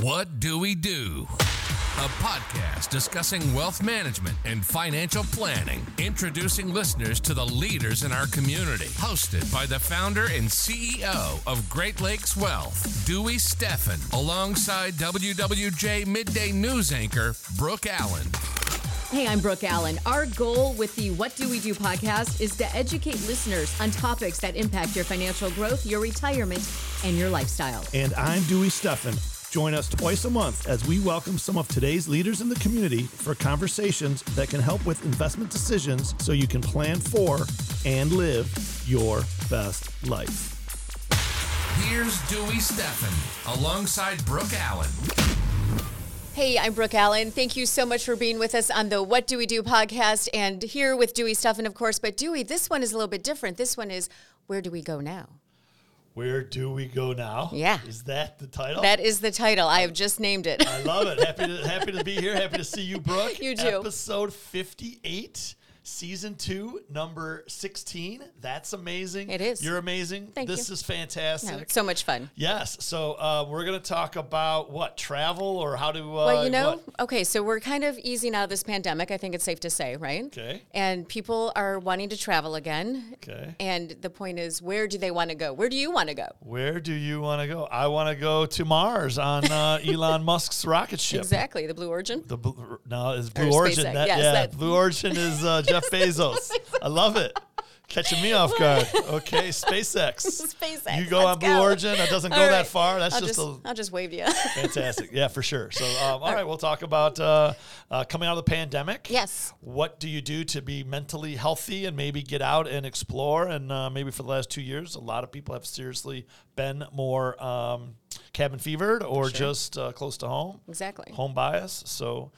What Do We Do? A podcast discussing wealth management and financial planning, introducing listeners to the leaders in our community. Hosted by the founder and CEO of Great Lakes Wealth, Dewey Steffen, alongside WWJ Midday News anchor Brooke Allen. Hey, I'm Brooke Allen. Our goal with the What Do We Do podcast is to educate listeners on topics that impact your financial growth, your retirement, and your lifestyle. And I'm Dewey Steffen. Join us twice a month as we welcome some of today's leaders in the community for conversations that can help with investment decisions so you can plan for and live your best life. Here's Dewey Steffen alongside Brooke Allen. Hey, I'm Brooke Allen. Thank you so much for being with us on the What Do We Do podcast and here with Dewey Steffen, of course. But Dewey, this one is a little bit different. This one is Where Do We Go Now? Where do we go now? Yeah. Is that the title? That is the title. I have just named it. I love it. Happy to happy to be here. Happy to see you, Brooke. You too. Episode 58. Season two, number 16. That's amazing. It is. You're amazing. Thank this you. is fantastic. It's so much fun. Yes. So uh, we're going to talk about what travel or how to. Uh, Well, you know, what? okay, so we're kind of easing out of this pandemic. I think it's safe to say, right? Okay. And people are wanting to travel again. Okay. And the point is, where do they want to go? Where do you want to go? Where do you want to go? I want to go to Mars on uh, Elon Musk's rocket ship. Exactly, the Blue Origin. The no, it's Blue Or Origin. That, Yes, yeah, that- Blue Origin is uh, Jeff Bezos. I love it. Catching me off guard. Okay, SpaceX. SpaceX, You go on Blue go. Origin. That doesn't go All that far. That's I'll just, just, a I'll just wave you. fantastic. Yeah, for sure. So, um, all right, we'll talk about uh, uh, coming out of the pandemic. Yes. What do you do to be mentally healthy and maybe get out and explore? And uh, maybe for the last two years, a lot of people have seriously been more um, cabin fevered or just uh, close to home. exactly. home bias. So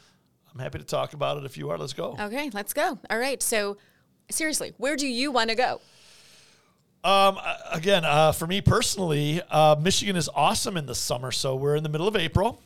I'm happy to talk about it if you are. Let's go. Okay, let's go. All right. So, seriously, where do you want to go? Um, again, uh, for me personally, uh, Michigan is awesome in the summer. So we're in the middle of April.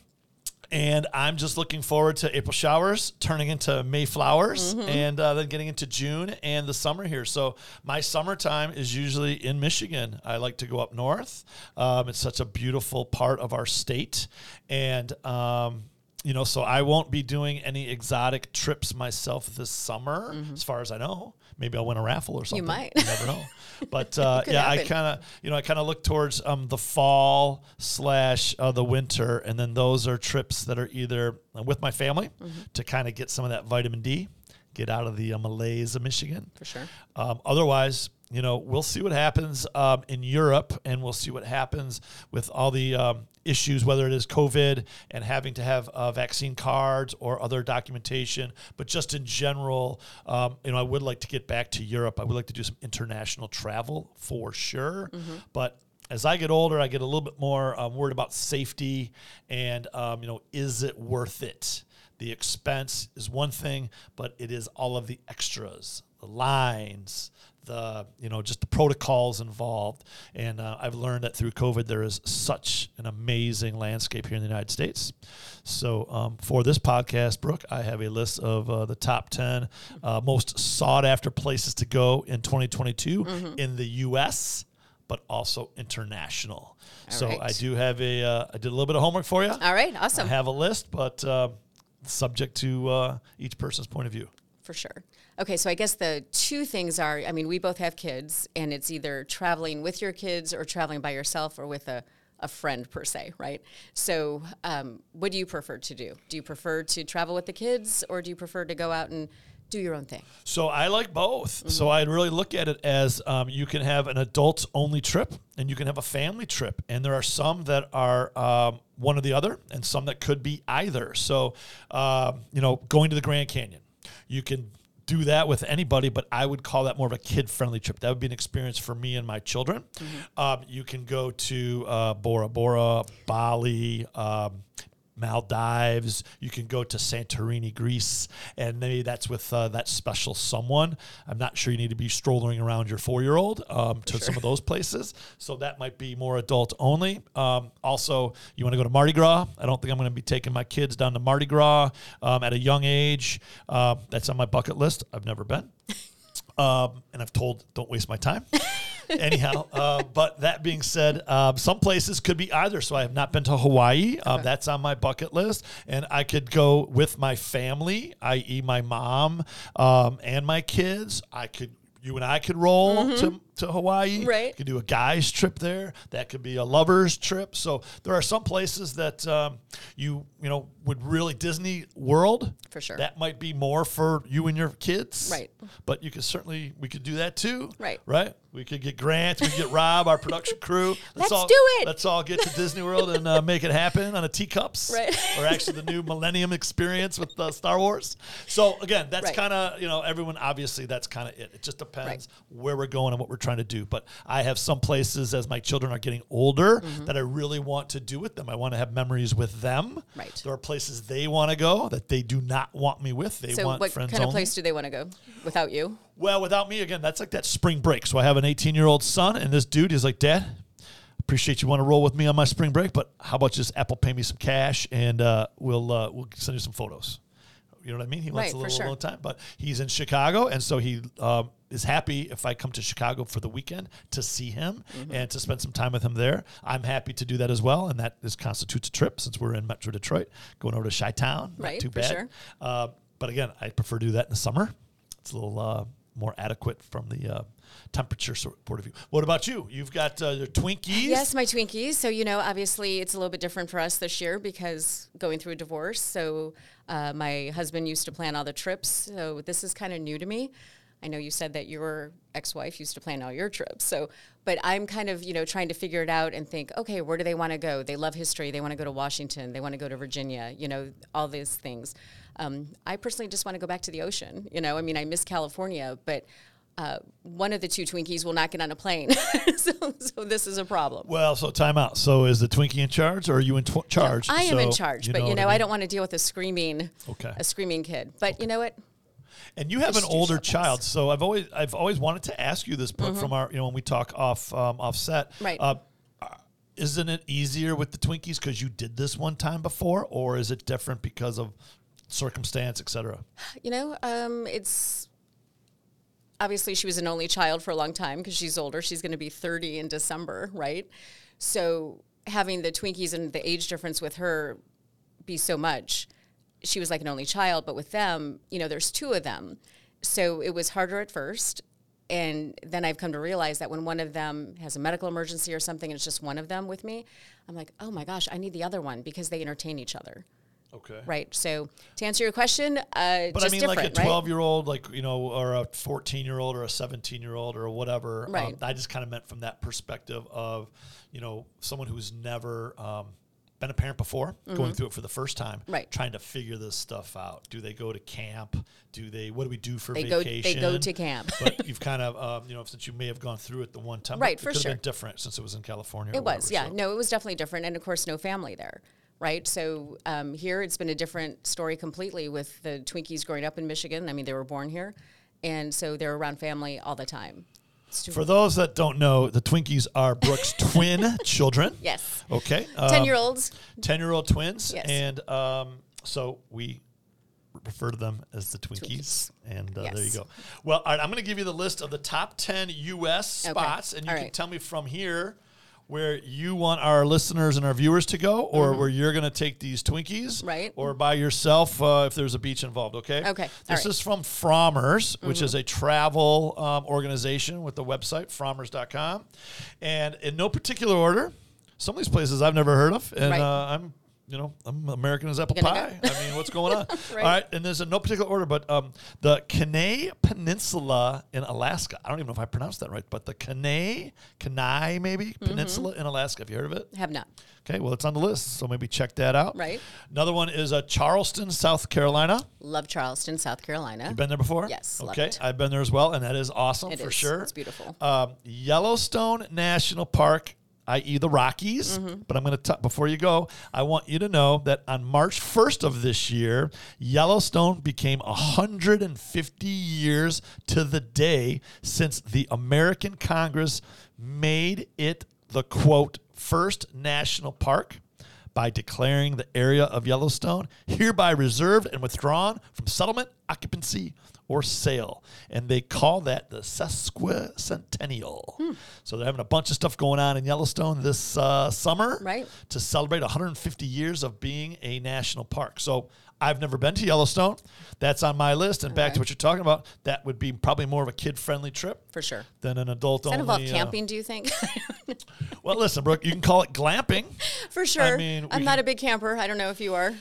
And I'm just looking forward to April showers turning into May flowers and uh, then getting into June and the summer here. So, my summertime is usually in Michigan. I like to go up north. Um, it's such a beautiful part of our state. And, um, you know, so I won't be doing any exotic trips myself this summer, as far as I know. Maybe I'll win a raffle or something. You might. You never know. But uh, yeah, I kind of, you know, I kind of look towards um, the fall slash uh, the winter, and then those are trips that are either with my family Mm-hmm. to kind of get some of that vitamin D, get out of the uh, malaise of Michigan. For sure. Um, otherwise, you know, we'll see what happens um, in Europe, and we'll see what happens with all the um, issues, whether it is COVID and having to have uh, vaccine cards or other documentation. But just in general, um, you know, I would like to get back to Europe. I would like to do some international travel for sure. But as I get older, I get a little bit more um, worried about safety and, um, you know, is it worth it? The expense is one thing, but it is all of the extras, the lines, the you know just the protocols involved. And uh, I've learned that through COVID, there is such an amazing landscape here in the United States. So um, for this podcast, Brooke, I have a list of uh, the top ten uh, most sought after places to go in 2022 in the U.S. But also international. so right. I do have a. Uh, I did a little bit of homework for you. All right. Awesome. I have a list, but uh, subject to uh, each person's point of view. For sure. Okay, so I guess the two things are I mean, we both have kids, and it's either traveling with your kids or traveling by yourself or with a, a friend, per se, right? So, um, what do you prefer to do? Do you prefer to travel with the kids or do you prefer to go out and do your own thing? So I like both. So I really look at it as um, you can have an adults only trip and you can have a family trip. And there are some that are um, one or the other and some that could be either. So, um, you know, going to the Grand Canyon, you can do that with anybody, but I would call that more of a kid friendly trip. That would be an experience for me and my children. Um, you can go to uh, Bora Bora, Bali, um, Maldives. You can go to Santorini, Greece, and maybe that's with uh, that special someone. I'm not sure you need to be strolling around your four year old um, to some of those places. So that might be more adult only. Um, also, you want to go to Mardi Gras. I don't think I'm going to be taking my kids down to Mardi Gras um, at a young age. Uh, that's on my bucket list. I've never been. Um, and I've told, don't waste my time. Anyhow, uh, but that being said, um, some places could be either. So I have not been to Hawaii. Um, That's on my bucket list, and I could go with my family, i.e., my mom um, and my kids. I could. You and I could roll to, to Hawaii. Right. Could do a guy's trip there. That could be a lover's trip. So there are some places that um, you you know would really Disney World For sure. That might be more for you and your kids. Right. But you could certainly we could do that too. Right. Right. We could get Grant. We could get Rob, our production crew. Let's all, do it. Let's all get to Disney World and uh, make it happen on a teacups. Right. Or actually the new Millennium experience with uh, Star Wars. So again, that's Right. kind of you know everyone obviously that's kind of it. It just depends where we're going and what we're trying to do. But I have some places as my children are getting older that I really want to do with them. I want to have memories with them. Right. There are places they want to go that they do not want me with. They So want what friends kind of only. place do they want to go without you? Well, without me, again, that's like that spring break. So I have an 18 year old son, and this dude is like, Dad, appreciate you want to roll with me on my spring break, but how about just Apple pay me some cash and uh, we'll uh, we'll send you some photos. You know what I mean? He wants Right, a little sure. time, but he's in Chicago, and so he um, is happy if I come to Chicago for the weekend to see him Mm-hmm. and to spend some time with him there. I'm happy to do that as well, and that is constitutes a trip since we're in Metro Detroit, going over to Chi Town. Right, too for bad. sure. Uh, but again, I prefer to do that in the summer. It's a little uh, more adequate from the uh, temperature sort point of view. What about you? You've got uh, your Twinkies. Yes, my Twinkies. So, you know, obviously it's a little bit different for us this year because going through a divorce. So, uh, my husband used to plan all the trips. So, this is kind of new to me. I know you said that your ex wife used to plan all your trips. So, but I'm kind of, you know, trying to figure it out and think, okay, where do they want to go? They love history. They want to go to Washington. They want to go to Virginia, you know, all these things. Um, I personally just want to go back to the ocean. You know, I mean, I miss California, but uh, one of the two Twinkies will not get on a plane. so, so this is a problem. Well, so time out. So is the Twinkie in charge, or are you in tw- charge? I am in So, charge, but you know, I, mean? don't want to deal with a screaming, Okay. a screaming kid. But you know what? And you have an older child, so I've always I've always wanted to ask you this, but from our you know when we talk off um, off set, Right. Uh, isn't it easier with the Twinkies because you did this one time before, or is it different because of circumstance, etc.? You know, um, it's obviously she was an only child for a long time because she's older. She's going to be 30 in December, right? So having the Twinkies and the age difference with her be so much, she was like an only child. But with them, you know, there's two of them. So it was harder at first. And then I've come to realize that when one of them has a medical emergency or something, and it's just one of them with me, I'm like, oh my gosh, I need the other one because they entertain each other. Okay. Right. So to answer your question, uh, But I mean, like a 12 year old, like, you know, or a 14 year old or a 17 year old or whatever. Um, Right. I just kind of meant from that perspective of, you know, someone who's never um, been a parent before, going through it for the first time, Mm-hmm. Right. trying to figure this stuff out. Do they go to camp? Do they, what do we do for They go- they go to camp. but you've kind of, um, you know, since you may have gone through it the one time, Right, it for could have sure. been different since it was in California. or It was, whatever, yeah. so- No, it was definitely different, and of course, no family there, right? So um, here, it's been a different story completely with the Twinkies growing up in Michigan. I mean, they were born here, and so they're around family all the time. For those that don't know, the Twinkies are Brooke's twin children. yes, Okay. um, ten-year-olds. 10 year old twins. Yes. And um, so we refer to them as the Twinkies. Twinkies. And uh, there you go. Well, all right, I'm going to give you the list of the top 10 U.S. Okay. spots, and you All can right. tell me from here where you want our listeners and our viewers to go, or where you're going to take these Twinkies, Mm-hmm. Right. Or by yourself uh, if there's a beach involved. Okay. Okay. This right. is from Frommers, which is a travel um, organization with the website frommers.com, and in no particular order. Some of these places I've never heard of, and Right. uh, I'm, you know, I'm American as apple pie. I mean, what's going on? Right. All right, and there's in no particular order, but um, the Kenai Peninsula in Alaska. I don't even know if I pronounced that right, but the Kenai, Kenai maybe Mm-hmm. Peninsula in Alaska. Have you heard of it? Have not. Okay, well, it's on the list, so maybe check that out. Right. Another one is uh, Charleston, South Carolina. Love Charleston, South Carolina. You've been there before? Yes, love Okay. I've been there as well, and that is awesome It for is. sure. It's beautiful. Um, Yellowstone National Park, i.e., the Rockies. Mm-hmm. But I'm going to, talk before you go, I want you to know that on March 1st of this year, Yellowstone became 150 years to the day since the American Congress made it the quote, first national park by declaring the area of Yellowstone hereby reserved and withdrawn from settlement, occupancy, or sale. And they call that the sesquicentennial. Hmm. So they're having a bunch of stuff going on in Yellowstone this uh, summer Right. to celebrate 150 years of being a national park. So I've never been to Yellowstone. That's on my list. And back to what you're talking about, that would be probably more of a kid friendly trip For sure. than an adult only. involve uh, camping, do you think? well, listen, Brooke, you can call it glamping. For sure. I mean, I'm not can- a big camper. I don't know if you are.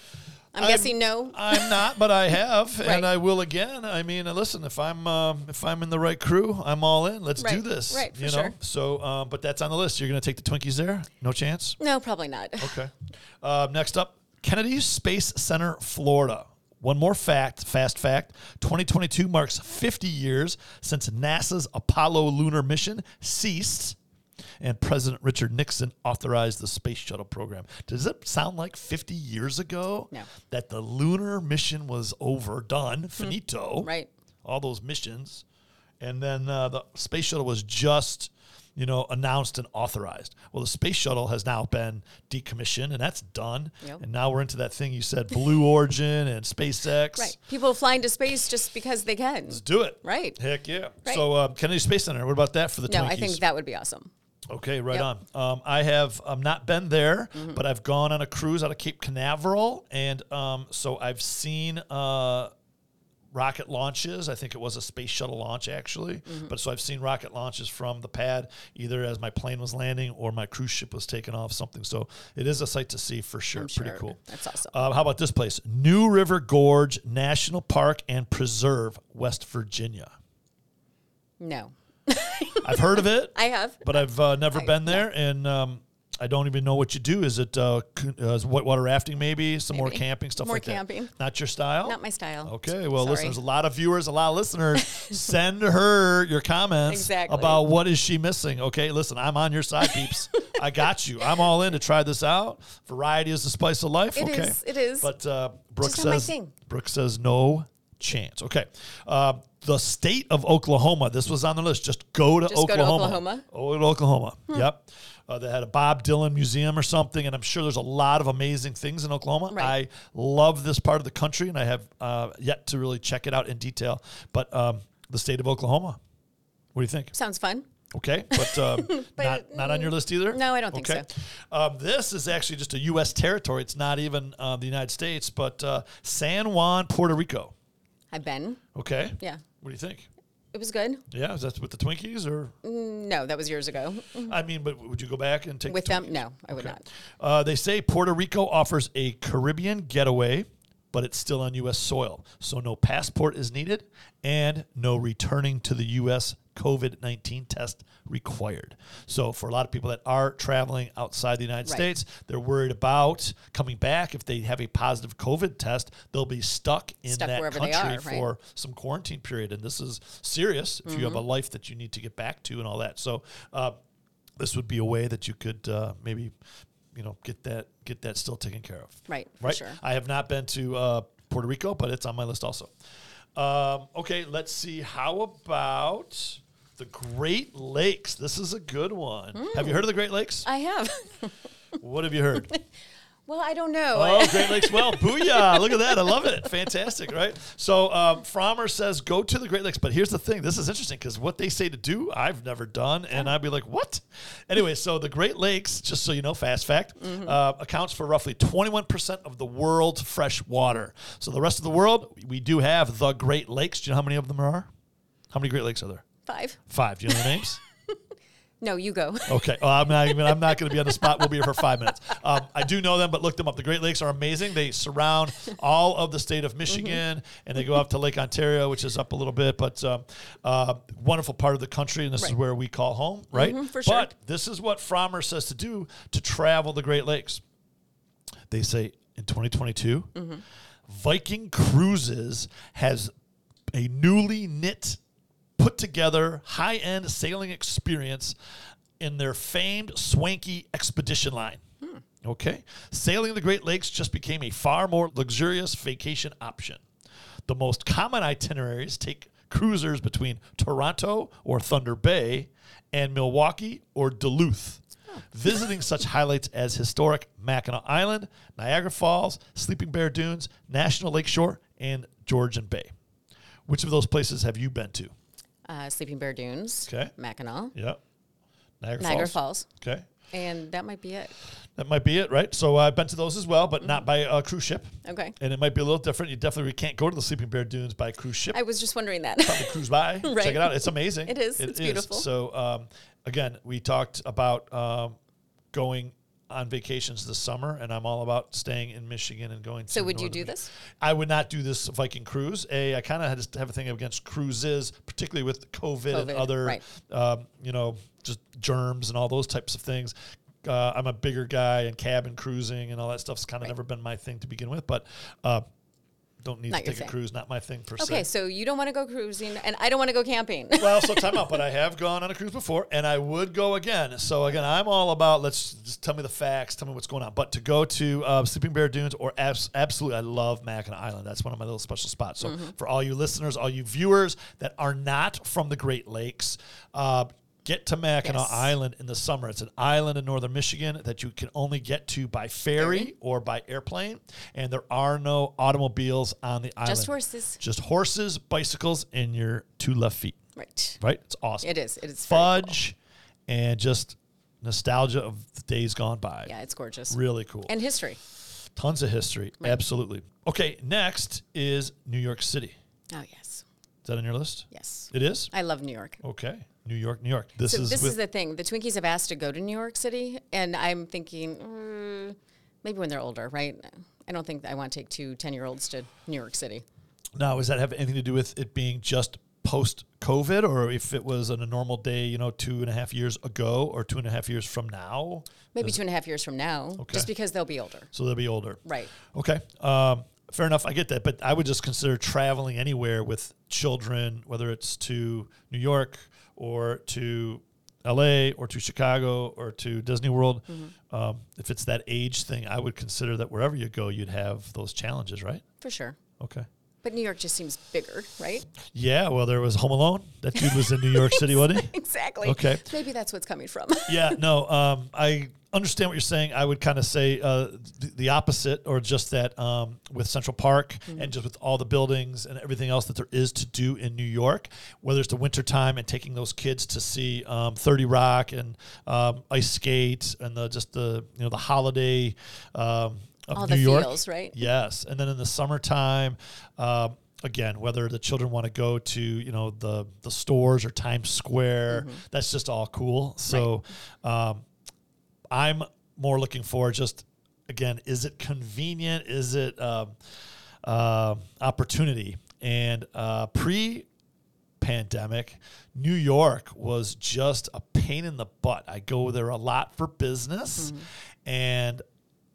I'm, I'm- guessing no. I'm not, but I have, Right. and I will again. I mean, uh, listen, if I'm um, if I'm in the right crew, I'm all in. Let's do this. right, for you know. sure. So, um, but that's on the list. You're going to take the Twinkies there? No chance. No, probably not. Okay. Uh, next up, Kennedy Space Center, Florida. One more fact, fast fact 2022 marks 50 years since NASA's Apollo lunar mission ceased and President Richard Nixon authorized the space shuttle program. Does it sound like 50 years ago No. that the lunar mission was over, done, finito? Right. All those missions. And then uh, the space shuttle was just, you know, announced and authorized. Well, the space shuttle has now been decommissioned and that's done. Yep. And now we're into that thing you said, Blue Origin and SpaceX. Right. People fly into space just because they can. Let's do it. Right. Heck yeah. Right. So uh, Kennedy Space Center, what about that for the No, Twinkies? I think that would be awesome. Okay, right Yep. Mm-hmm. on. Um, I have um, not been there, but I've gone on a cruise out of Cape Canaveral, and um, so I've seen uh, rocket launches. I think it was a space shuttle launch actually, Mm-hmm. but so I've seen rocket launches from the pad either as my plane was landing or my cruise ship was taking off. Something. So it is a sight to see for sure. Pretty cool. That's awesome. Uh, how about this place? New River Gorge National Park and Preserve, West Virginia. No. I've heard of it. I have. but I've uh, never I- been there, and um, I don't even know what you do. Is it uh, uh, whitewater rafting, maybe some more camping stuff More like camping. that? Not your style. Not my style. Okay, well, listen, there's a lot of viewers, a lot of listeners. Send her your comments Exactly. about what is she missing. Okay, listen, I'm on your side, peeps. I got you. I'm all in to try this out. Variety is the spice of life. It okay, is, it is. But uh, Brooke Just not my says thing. Brooke says no chance. Okay, uh, the state of Oklahoma. This was on the list. Just go to Just go to Oklahoma. Oklahoma? Hmm. Oh, Oklahoma. Yep. Uh, they had a Bob Dylan museum or something, and I'm sure there's a lot of amazing things in Oklahoma. Right. I love this part of the country, and I have uh, yet to really check it out in detail. But um, the state of Oklahoma, what do you think? Sounds fun. Okay, but, um, But, not not on your list either. No, I don't think so. Um, this is actually just a U.S. territory. It's not even uh, the United States, but uh, San Juan, Puerto Rico. I've been. Okay. Yeah. What do you think? It was good. Yeah, is that with the Twinkies or? No, that was years ago. I mean, but would you go back and take With the them? No, I would Okay. not. Uh, they say Puerto Rico offers a Caribbean getaway, but it's still on U.S. soil. So no passport is needed and no returning to the U.S. COVID 19 test required. So for a lot of people that are traveling outside the United Right. States, they're worried about coming back. If they have a positive COVID test, they'll be stuck in Stuck that country are, right. for some quarantine period. And this is serious if you have a Mm-hmm. life that you need to get back to and all that. So, uh, this would be a way that you could uh, maybe, you know, get that get that still taken care of. Right, for Right. sure. I have not been to uh, Puerto Rico, but it's on my list also. Um, okay, let's see. How about the Great Lakes? This is a good one. Have you heard of the Great Lakes? I have. what have you heard? well, I don't know. Oh, Great Lakes well. Booyah. Look at that. I love it. Fantastic, right? So um, Frommer says go to the Great Lakes. But here's the thing. This is interesting because what they say to do, I've never done. And I'd be like, what? Anyway, so the Great Lakes, just so you know, fast fact, uh, accounts for roughly 21% of the world's fresh water. So the rest of the world, we do have the Great Lakes. Do you know how many of them there are? How many Great Lakes are there? Five. Five. Do you know the names? No, you go. Okay. Well, I'm not even. I'm not going to be on the spot. We'll be here for five minutes. Um, I do know them, but look them up. The Great Lakes are amazing. They surround all of the state of Michigan, and they go up to Lake Ontario, which is up a little bit, but um, uh, wonderful part of the country. And this is where we call home, right? for sure. But this is what Frommer says to do to travel the Great Lakes. They say in 2022, Viking Cruises has a newly knit, put together, high end sailing experience in their famed swanky expedition line. Hmm. Okay. Sailing the Great Lakes just became a far more luxurious vacation option. The most common itineraries take cruisers between Toronto or Thunder Bay and Milwaukee or Duluth. visiting such highlights as historic Mackinac Island, Niagara Falls, Sleeping Bear Dunes, National Lakeshore, and Georgian Bay. Which of those places have you been to? Uh, Sleeping Bear Dunes. Okay. Mackinac. Yep. Niagara, Niagara Falls. Falls. Okay. And that might be it. That might be it, right? So I've been to those as well, but not by a cruise ship. Okay. And it might be a little different. You definitely can't go to the Sleeping Bear Dunes by cruise ship. I was just wondering that. Probably cruise by. Check it out. It's amazing. It is. It's beautiful. So um, again, we talked about um, going on vacations this summer, and I'm all about staying in Michigan and going. So would you do Michigan. this? I would not do this Viking cruise. A, I kind of have a thing against cruises, particularly with COVID, and other, right. um, you know, just germs and all those types of things. Uh, I'm a bigger guy, and cabin cruising and all that stuff's kind of Right. never been my thing to begin with. But uh, don't need Not to take a cruise. Not my thing per se. Okay, so you don't want to go cruising, and I don't want to go camping. well, so time out, but I have gone on a cruise before, and I would go again. So again, I'm all about let's just tell me the facts, tell me what's going on. But to go to uh, Sleeping Bear Dunes or abs- absolutely, I love Mackinac Island. That's one of my little special spots. So for all you listeners, all you viewers that are not from the Great Lakes. Uh, Get to Mackinac Yes. Island in the summer. It's an island in northern Michigan that you can only get to by ferry Ferry. or by airplane, and there are no automobiles on the island. Just horses. Just horses, bicycles, and your two left feet Right. right? It's awesome. It is. It is. very cool. Fudge and just nostalgia of the days gone by. Yeah, it's gorgeous. Really cool. And history. Tons of history. Absolutely. Okay, next is New York City. Oh yes, Is that on your list? yes. It is? I love New York. Okay. New York, New York. This So is this is the thing. The Twinkies have asked to go to New York City, and I'm thinking mm, maybe when they're older, right? I don't think I want to take two 10 year olds to New York City. now, does that have anything to do with it being just post COVID or if it was on a normal day, you know, two and a half years ago or two and a half years from now? Maybe two and a half years from now, Okay. just because they'll be older. So they'll be older. Right. Okay. Um, fair enough. I get that. But I would just consider traveling anywhere with children, whether it's to New York or to LA or to Chicago or to Disney World. Mm-hmm. Um, if it's that age thing, I would consider that wherever you go, you'd have those challenges, right? For sure. Okay. But New York just seems bigger, right? Yeah. Well, there was Home Alone. That dude was in New York City, wasn't he? Exactly. Okay. Maybe that's what's coming from. yeah, no, um, I understand what you're saying. I would kind of say uh, the, the opposite, or just that um, with Central Park and just with all the buildings and everything else that there is to do in New York, whether it's the wintertime and taking those kids to see um, 30 Rock and um, ice skate and the just the you know the holiday um, of All New the York. feels, right? Yes, and then in the summertime, um, again, whether the children want to go to you know the the stores or Times Square, Mm-hmm. that's just all cool. So, um, I'm more looking for just again, is it convenient? Is it um, uh, opportunity? And uh, pre pandemic, New York was just a pain in the butt. I go there a lot for business, and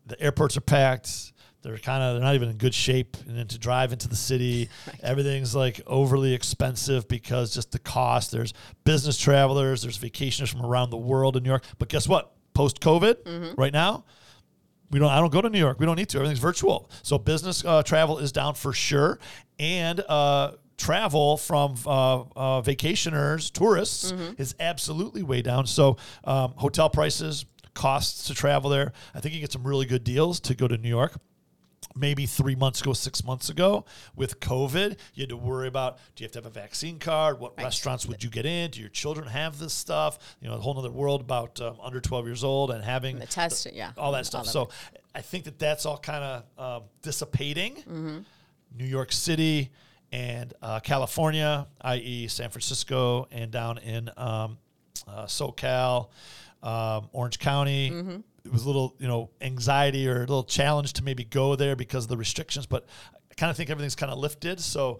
the airports are packed. They're kind of they're not even in good shape, and then to drive into the city, everything's like overly expensive because just the cost. There's business travelers, there's vacationers from around the world in New York. But guess what? Post COVID, right now, we don't. I don't go to New York. We don't need to. Everything's virtual. So business uh, travel is down for sure, and uh, travel from uh, uh, vacationers, tourists is absolutely way down. So um, hotel prices, costs to travel there. I think you get some really good deals to go to New York maybe three months ago, six months ago, with COVID, you had to worry about do you have to have a vaccine card? What restaurants would you get in? Do your children have this stuff? You know, a whole other world about um, under 12 years old and having the test, yeah. all that stuff. of so I think that that's all kind of um, dissipating. Mm-hmm. New York City and uh, California, i.e., San Francisco, and down in um, uh, SoCal, um, Orange County. Mm-hmm. It was a little, you know, anxiety or a little challenge to maybe go there because of the restrictions, but I kind of think everything's kind of lifted. So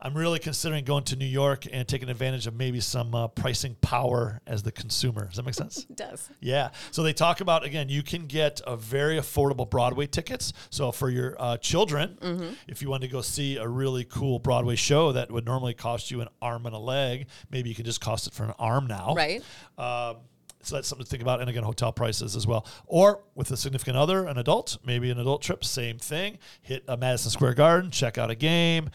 I'm really considering going to New York and taking advantage of maybe some uh, pricing power as the consumer. Does that make sense? It does. Yeah. So they talk about again, you can get a very affordable Broadway tickets. So for your uh, children, Mm-hmm. if you want to go see a really cool Broadway show that would normally cost you an arm and a leg, maybe you can just cost it for an arm now. Right. Um, so that's something to think about. And again, hotel prices as well. Or with a significant other, an adult, maybe an adult trip, same thing. Hit a Madison Square Garden, check out a game,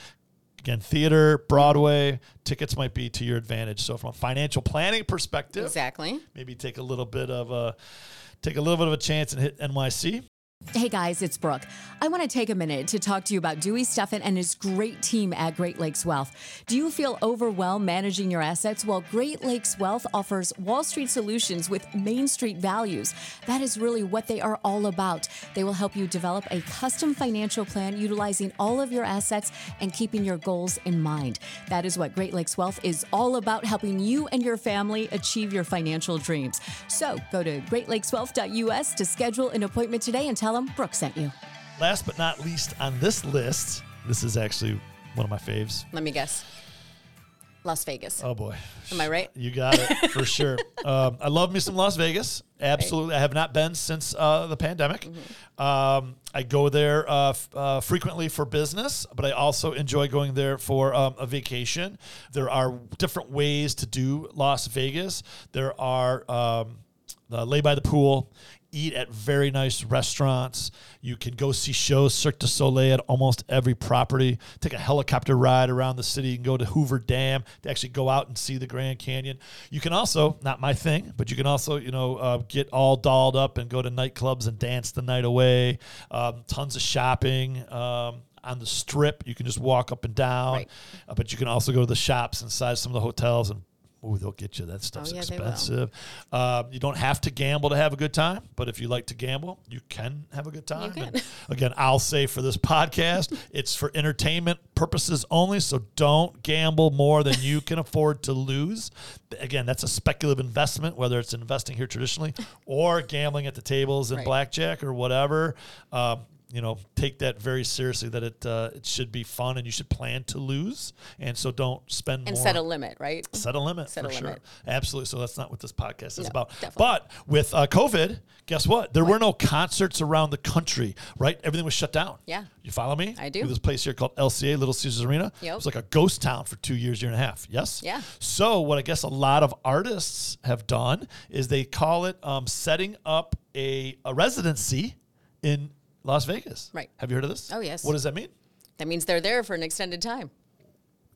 Again, theater, Broadway, tickets might be to your advantage. So from a financial planning perspective, Exactly. maybe take a little bit of a take a little bit of a chance and hit NYC. Hey guys, it's Brooke. I want to take a minute to talk to you about Dewey Steffen and his great team at Great Lakes Wealth. Do you feel overwhelmed managing your assets? Well, Great Lakes Wealth offers Wall Street solutions with Main Street values. That is really what they are all about. They will help you develop a custom financial plan utilizing all of your assets and keeping your goals in mind. That is what Great Lakes Wealth is all about, helping you and your family achieve your financial dreams. So go to greatlakeswealth.us to schedule an appointment today and tell them Brooke sent you. Last but not least on this list, this is actually one of my faves. Let me guess. Las Vegas. Oh boy, Am I right? You got it for sure. Um, I love me some Las Vegas. Absolutely, I have not been since uh, the pandemic. Mm-hmm. Um, I go there uh, f- uh, frequently for business, but I also enjoy going there for um, a vacation. There are different ways to do Las Vegas. There are um, uh, lay by the pool, eat at very nice restaurants. You can go see shows, Cirque du Soleil at almost every property. Take a helicopter ride around the city. You can go to Hoover Dam to actually go out and see the Grand Canyon. You can also, not my thing, but you can also, you know, uh, get all dolled up and go to nightclubs and dance the night away. Um, tons of shopping. Um, on the strip, you can just walk up and down, Right. uh, but you can also go to the shops inside some of the hotels and Oh, they'll get you. That stuff's Oh, yeah, expensive. Uh, you don't have to gamble to have a good time, but if you like to gamble, you can have a good time. again, I'll say for this podcast, it's for entertainment purposes only. So don't gamble more than you can afford to lose. Again, that's a speculative investment, whether it's investing here traditionally or gambling at the tables in Right. blackjack or whatever. Um, you know, take that very seriously. That it uh, it should be fun, and you should plan to lose, and so don't spend and more set a limit, right? set a limit Set for a sure. limit. Absolutely. So that's not what this podcast is No, about. definitely. But with uh, COVID, guess what? There were no concerts around the country, right? Everything was shut down. Yeah. You follow me? I do. This place here called LCA, Little Caesars Arena. Yep. It was like a ghost town for two years, year and a half. Yes? Yeah. So what I guess a lot of artists have done is they call it um, setting up a, a residency in Las Vegas. Right. Have you heard of this? Oh, yes. What does that mean? That means they're there for an extended time.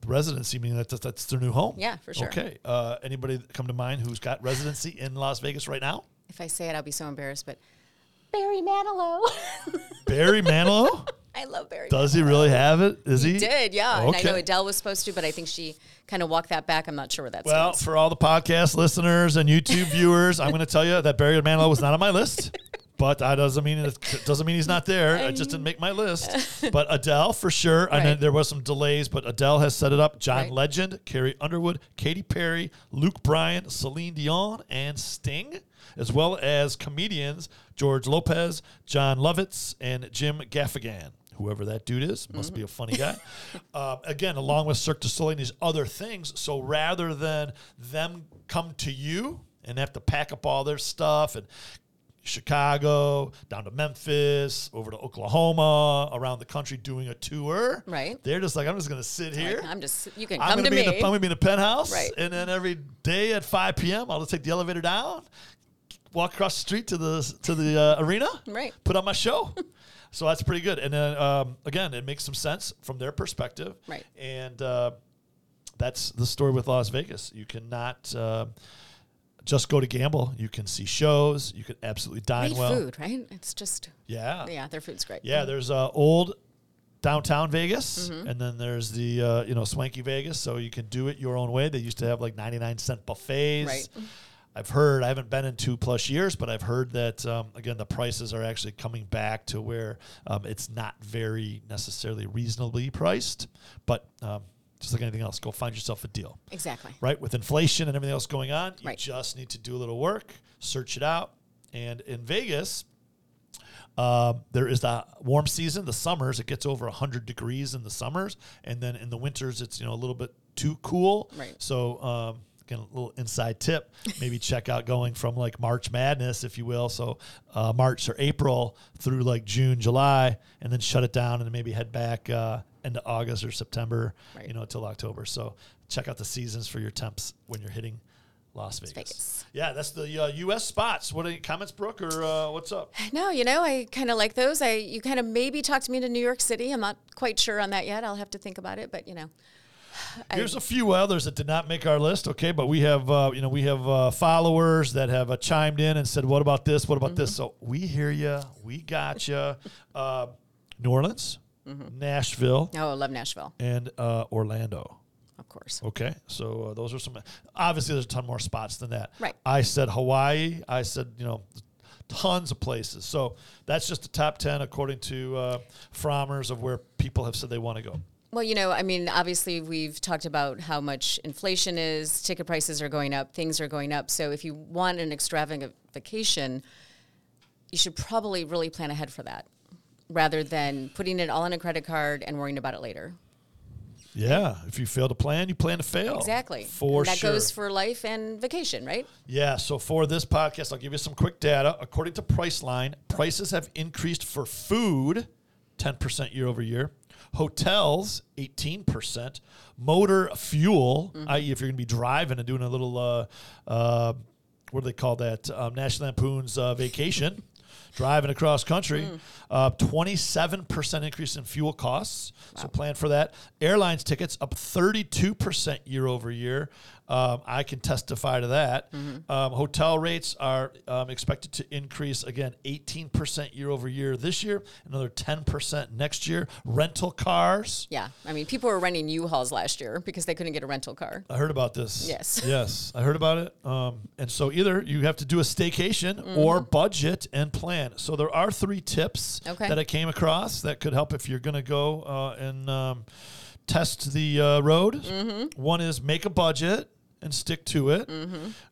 residency meaning that that's their new home. Yeah, for sure. Okay. Uh, anybody come to mind who's got residency in Las Vegas right now? If I say it, I'll be so embarrassed, but Barry Manilow. Barry Manilow. I love Barry. Does he really have it? Is he? He did, yeah. And I know Adele was supposed to, but I think she kind of walked that back. I'm not sure where that's Well, for all the podcast listeners and YouTube viewers, I'm going to tell you that Barry Manilow was not on my list. But that doesn't mean it doesn't mean he's not there. It just didn't make my list. But Adele for sure. I Right. there was some delays, but Adele has set it up. John Right. Legend, Carrie Underwood, Katy Perry, Luke Bryan, Celine Dion, and Sting, as well as comedians George Lopez, Jon Lovitz, and Jim Gaffigan. Whoever that dude is, must be a funny guy. um, again, along with Cirque du Soleil and these other things. So rather than them come to you and have to pack up all their stuff and Chicago, down to Memphis, over to Oklahoma, around the country doing a tour. Right. They're just like, I'm just going to sit here. I'm just, you can I'm come gonna to be in me. the, I'm gonna be in the penthouse, Right. and then every day at 5 p.m. I'll just take the elevator down, walk across the street to the to the uh, arena, Right. Put on my show. so that's pretty good. And then um, again, it makes some sense from their perspective, Right. And uh, that's the story with Las Vegas. You cannot. Uh, just go to gamble. You can see shows. You can absolutely dine Great well. food, right? It's just, Yeah. yeah, their food's great. Yeah, there's uh, old downtown Vegas, Mm-hmm. and then there's the uh, you know swanky Vegas. So you can do it your own way. They used to have like 99 cent buffets. Right. I've heard. I haven't been in two plus years, but I've heard that um, again the prices are actually coming back to where um, it's not very necessarily reasonably priced, but um, just like anything else, go find yourself a deal Exactly. right? With inflation and everything else going on, you Right. just need to do a little work, search it out. And in Vegas, um, there is the warm season, the summers. It gets over 100 degrees in the summers. And then in the winters, it's, you know, a little bit too cool. Right. So, um, again, a little inside tip, maybe check out going from like March Madness, if you will. So, uh, March or April through like June, July, and then shut it down and then maybe head back uh, into August or September, Right. you know, until October. So, check out the seasons for your temps when you're hitting Las Vegas. Vegas. Yeah, that's the uh, U.S. spots. What any comments, Brooke, or uh, what's up? No, you know, I kind of like those. I you kind of maybe talked to me to New York City. I'm not quite sure on that yet. I'll have to think about it, but you know. Here's a few others that did not make our list. Okay, but we have uh, you know we have uh, followers that have uh, chimed in and said, "What about this? What about this?" So we hear you. We got you. uh, New Orleans, Nashville, Oh, I love Nashville, and uh, Orlando. of course. Okay, so uh, those are some. Obviously, there's a ton more spots than that. Right. I said Hawaii. I said you know, tons of places. So that's just the top ten according to uh, Frommers of where people have said they want to go. Well, you know, I mean, obviously, we've talked about how much inflation is, ticket prices are going up, things are going up. So, if you want an extravagant vacation, you should probably really plan ahead for that rather than putting it all on a credit card and worrying about it later. Yeah, if you fail to plan, you plan to fail. Exactly. For And that sure. goes for life and vacation, right? Yeah, so for this podcast, I'll give you some quick data. According to Priceline, prices have increased for food 10% year over year, hotels 18%, motor fuel, i.e., if you're going to be driving and doing a little, uh, uh, what do they call that? Um, National Lampoon's uh, vacation. Driving across country, uh, 27% increase in fuel costs. So plan for that. Airlines tickets up 32% year over year. Um, I can testify to that. Um, hotel rates are um, expected to increase again 18% year over year this year, another 10% next year. Rental cars. Yeah. I mean, people were renting U-Hauls last year because they couldn't get a rental car. I heard about this. Yes. Yes, I heard about it. Um, and so either you have to do a staycation or budget and plan. So there are three tips Okay. that I came across that could help if you're going to go uh, and um, test the uh, road. One is make a budget and stick to it.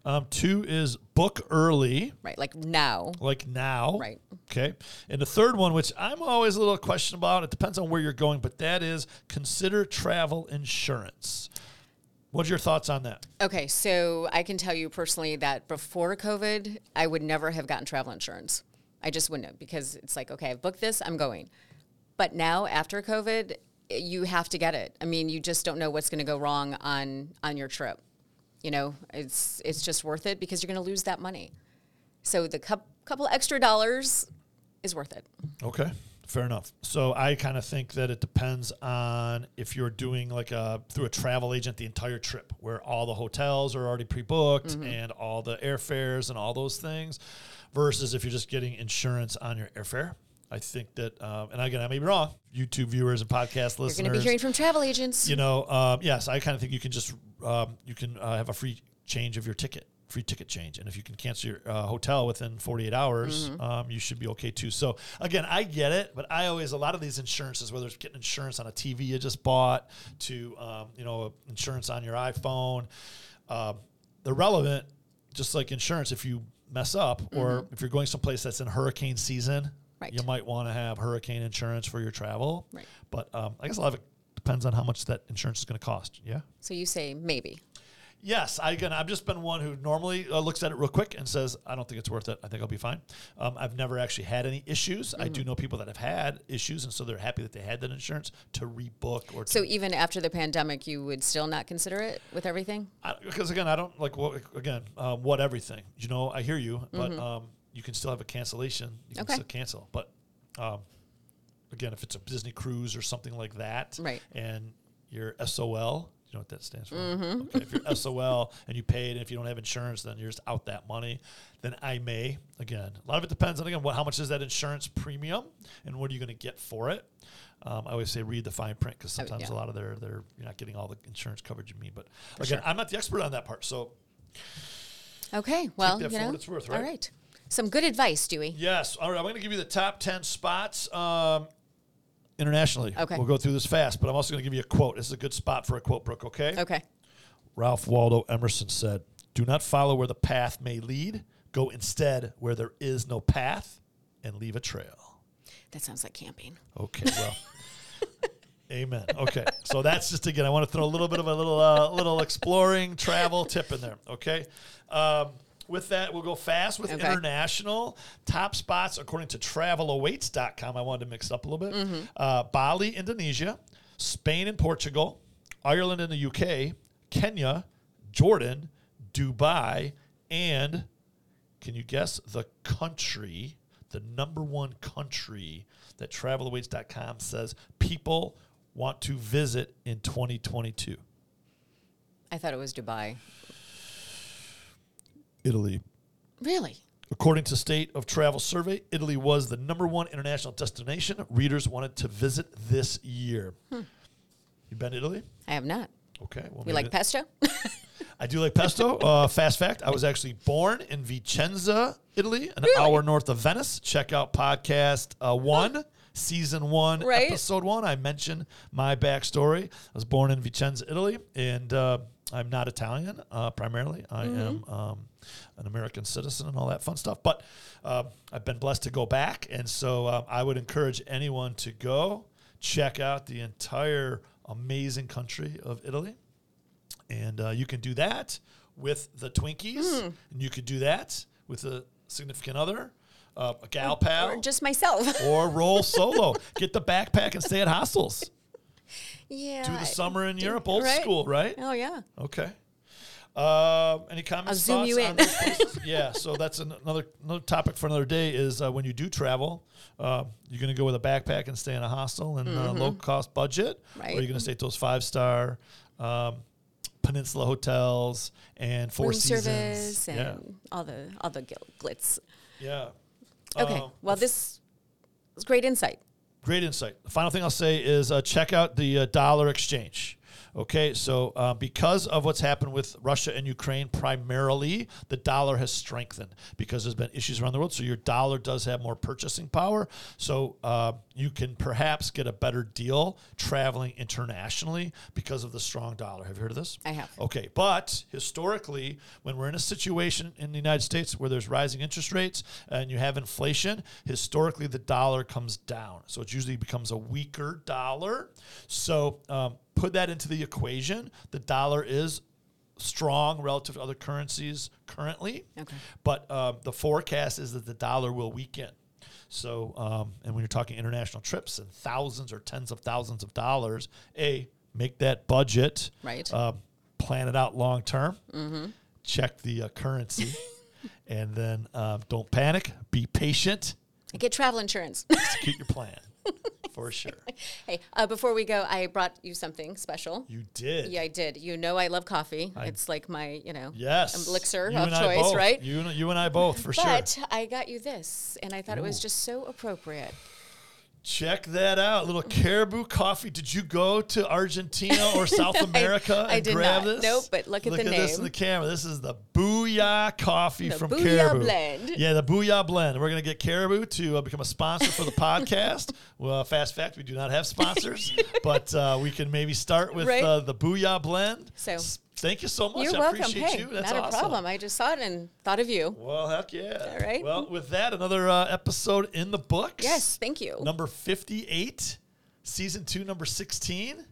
Um, two is book early Right. Like now. like now. Right. Okay. And the third one, which I'm always a little question about, it depends on where you're going, but that is consider travel insurance. What's your thoughts on that? Okay, so I can tell you personally that before COVID, I would never have gotten travel insurance. I just wouldn't have because it's like, okay, I've booked this, I'm going. But now after COVID, you have to get it. I mean, you just don't know what's going to go wrong on on your trip. You know, it's it's just worth it because you're going to lose that money. So the coup couple extra dollars is worth it. Okay. Fair enough. So I kind of think that it depends on if you're doing like a through a travel agent the entire trip, where all the hotels are already pre-booked mm-hmm. and all the airfares and all those things, versus if you're just getting insurance on your airfare. I think that, um, and again, I may be wrong. YouTube viewers and podcast listeners, You're going to be hearing from travel agents. you know, um, yes, I kind of think you can just um, you can uh, have a free change of your ticket, free ticket change, and if you can cancel your uh, hotel within 48 hours, um, you should be okay too. So again, I get it, but I always a lot of these insurances, whether it's getting insurance on a TV you just bought, to um, you know insurance on your iPhone, um, they're relevant, just like insurance. If you mess up, or if you're going someplace that's in hurricane season. Right. You might want to have hurricane insurance for your travel, Right. but um, I guess a lot of it depends on how much that insurance is going to cost. Yeah. so you say maybe. Yes, I again, I've just been one who normally uh, looks at it real quick and says, "I don't think it's worth it. I think I'll be fine." Um, I've never actually had any issues. I do Mm-hmm. know people that have had issues, and so they're happy that they had that insurance to rebook or to So even after the pandemic, you would still not consider it with everything? because again, I don't like what again um, what everything. You know, I hear you, but um, you can still have a cancellation. You can. Okay. still cancel, but um, again, if it's a Disney cruise or something like that, Right. And your SOL, you know what that stands for? Mm-hmm. Okay, if you're SOL and you paid, and if you don't have insurance, then you're just out that money. Then I may again. A lot of it depends on again what how much is that insurance premium and what are you going to get for it. Um, I always say read the fine print because sometimes Oh, yeah. a lot of their their you're not getting all the insurance coverage you need. But again, I'm not the expert on that part, so Okay, well, you know, what it's worth, all right? Some good advice, Dewey. Yes. All right. I'm going to give you the top 10 spots um, internationally. Okay. We'll go through this fast, but I'm also going to give you a quote. This is a good spot for a quote, Brooke, okay? Okay. Ralph Waldo Emerson said, Do not follow where the path may lead. Go instead where there is no path and leave a trail. That sounds like camping. Okay. Well. Amen. Okay, so that's just again. I want to throw a little bit of a little uh, little exploring travel tip in there. Okay, um, with that we'll go fast with Okay. international top spots according to TravelAwaits.com. I wanted to mix it up a little bit. Uh, Bali, Indonesia, Spain and Portugal, Ireland and the UK, Kenya, Jordan, Dubai, and can you guess the country, the number one country that TravelAwaits.com says people want to visit in 2022? I thought it was Dubai. Italy. Really? According to State of Travel Survey, Italy was the number one international destination readers wanted to visit this year. You been to Italy? I have not. Okay. Well, We like pesto? I do like pesto. Uh, fast fact: I was actually born in Vicenza, Italy, an Really? hour north of Venice. Check out podcast uh, one, season one, Right. episode one. I mentioned my backstory. I was born in Vicenza, Italy, and uh, I'm not Italian. Uh, primarily, I Mm-hmm. am um, an American citizen and all that fun stuff. But uh, I've been blessed to go back, and so uh, I would encourage anyone to go check out the entire amazing country of Italy and uh, you can do that with the Twinkies, Hmm. and you could do that with a significant other, uh, a gal pal, or just myself? or roll solo. Get the backpack and stay at hostels. Yeah. Do the summer in Europe, old right. school, right? Oh, yeah. Okay. Uh, any comments? I'll zoom you on in. yeah. So that's an- another another topic for another day. Is uh, when you do travel, uh, you're going to go with a backpack and stay in a hostel and uh, low cost budget, or Mm-hmm. You're going to stay at those five star um, Peninsula hotels and Four Room Seasons. service and yeah. all the all the glitz. Yeah. Okay. Uh, well, this is great insight. Great insight. The final thing I'll say is uh, check out the uh, dollar exchange. Okay, so uh, because of what's happened with Russia and Ukraine, primarily the dollar has strengthened because there's been issues around the world. So your dollar does have more purchasing power. So uh, you can perhaps get a better deal traveling internationally because of the strong dollar. Have you heard of this? I have. Okay, but historically, when we're in a situation in the United States where there's rising interest rates and you have inflation, historically the dollar comes down. So it usually becomes a weaker dollar. So um, put that into the equation. The dollar is strong relative to other currencies currently. Okay. But uh, the forecast is that the dollar will weaken. So, um, and when you're talking international trips and thousands or tens of thousands of dollars, a make that budget, Right. Uh, plan it out long term. Check the uh, currency, and then uh, don't panic. Be patient. Get travel insurance. Execute your plan for sure. hey, uh, before we go, I brought you something special. You did. Yeah, I did. You know, I love coffee. it's like my, you know, Yes. elixir You of and I choice, both. right? You and, you and I both for But sure. But I got you this, and I thought it was just so appropriate. Check that out. Little caribou coffee. Did you go to Argentina or South America I and did grab not. this? Nope, but look at the at name. this in the camera. This is the Booyah coffee The from Booyah Caribou. blend. Yeah, the Booyah blend. We're going to get Caribou to uh, become a sponsor for the podcast. Well, fast fact, we do not have sponsors, but uh, we can maybe start with Right. uh, the Booyah blend. So- thank you so much. You're I welcome. appreciate Hey, you. That's not awesome. a problem. I just saw it and thought of you. Well, heck yeah. All right. Well, with that, another uh, episode in the books. Yes, thank you. Number 58, season two, number 16.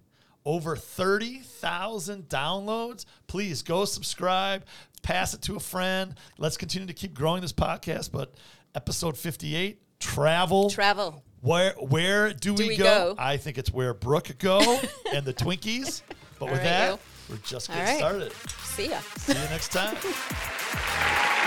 Over 30,000 downloads. Please go subscribe, pass it to a friend. Let's continue to keep growing this podcast. But episode 58, travel. Travel. where where do, we, we go? go? I think it's where Brooke go and the Twinkies. But with right, that, yo. We're just getting right. started. See ya. See you next time.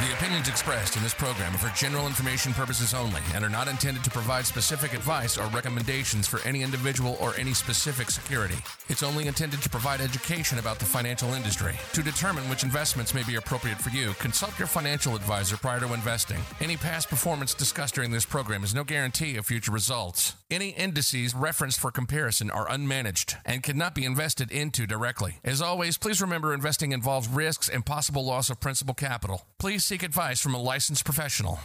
The opinions expressed in this program are for general information purposes only and are not intended to provide specific advice or recommendations for any individual or any specific security. It's only intended to provide education about the financial industry. To determine which investments may be appropriate for you, consult your financial advisor prior to investing. Any past performance discussed during this program is no guarantee of future results. Any indices referenced for comparison are unmanaged and cannot be invested into directly. As always, please remember investing involves risks and possible loss of principal capital. Please seek advice from a licensed professional.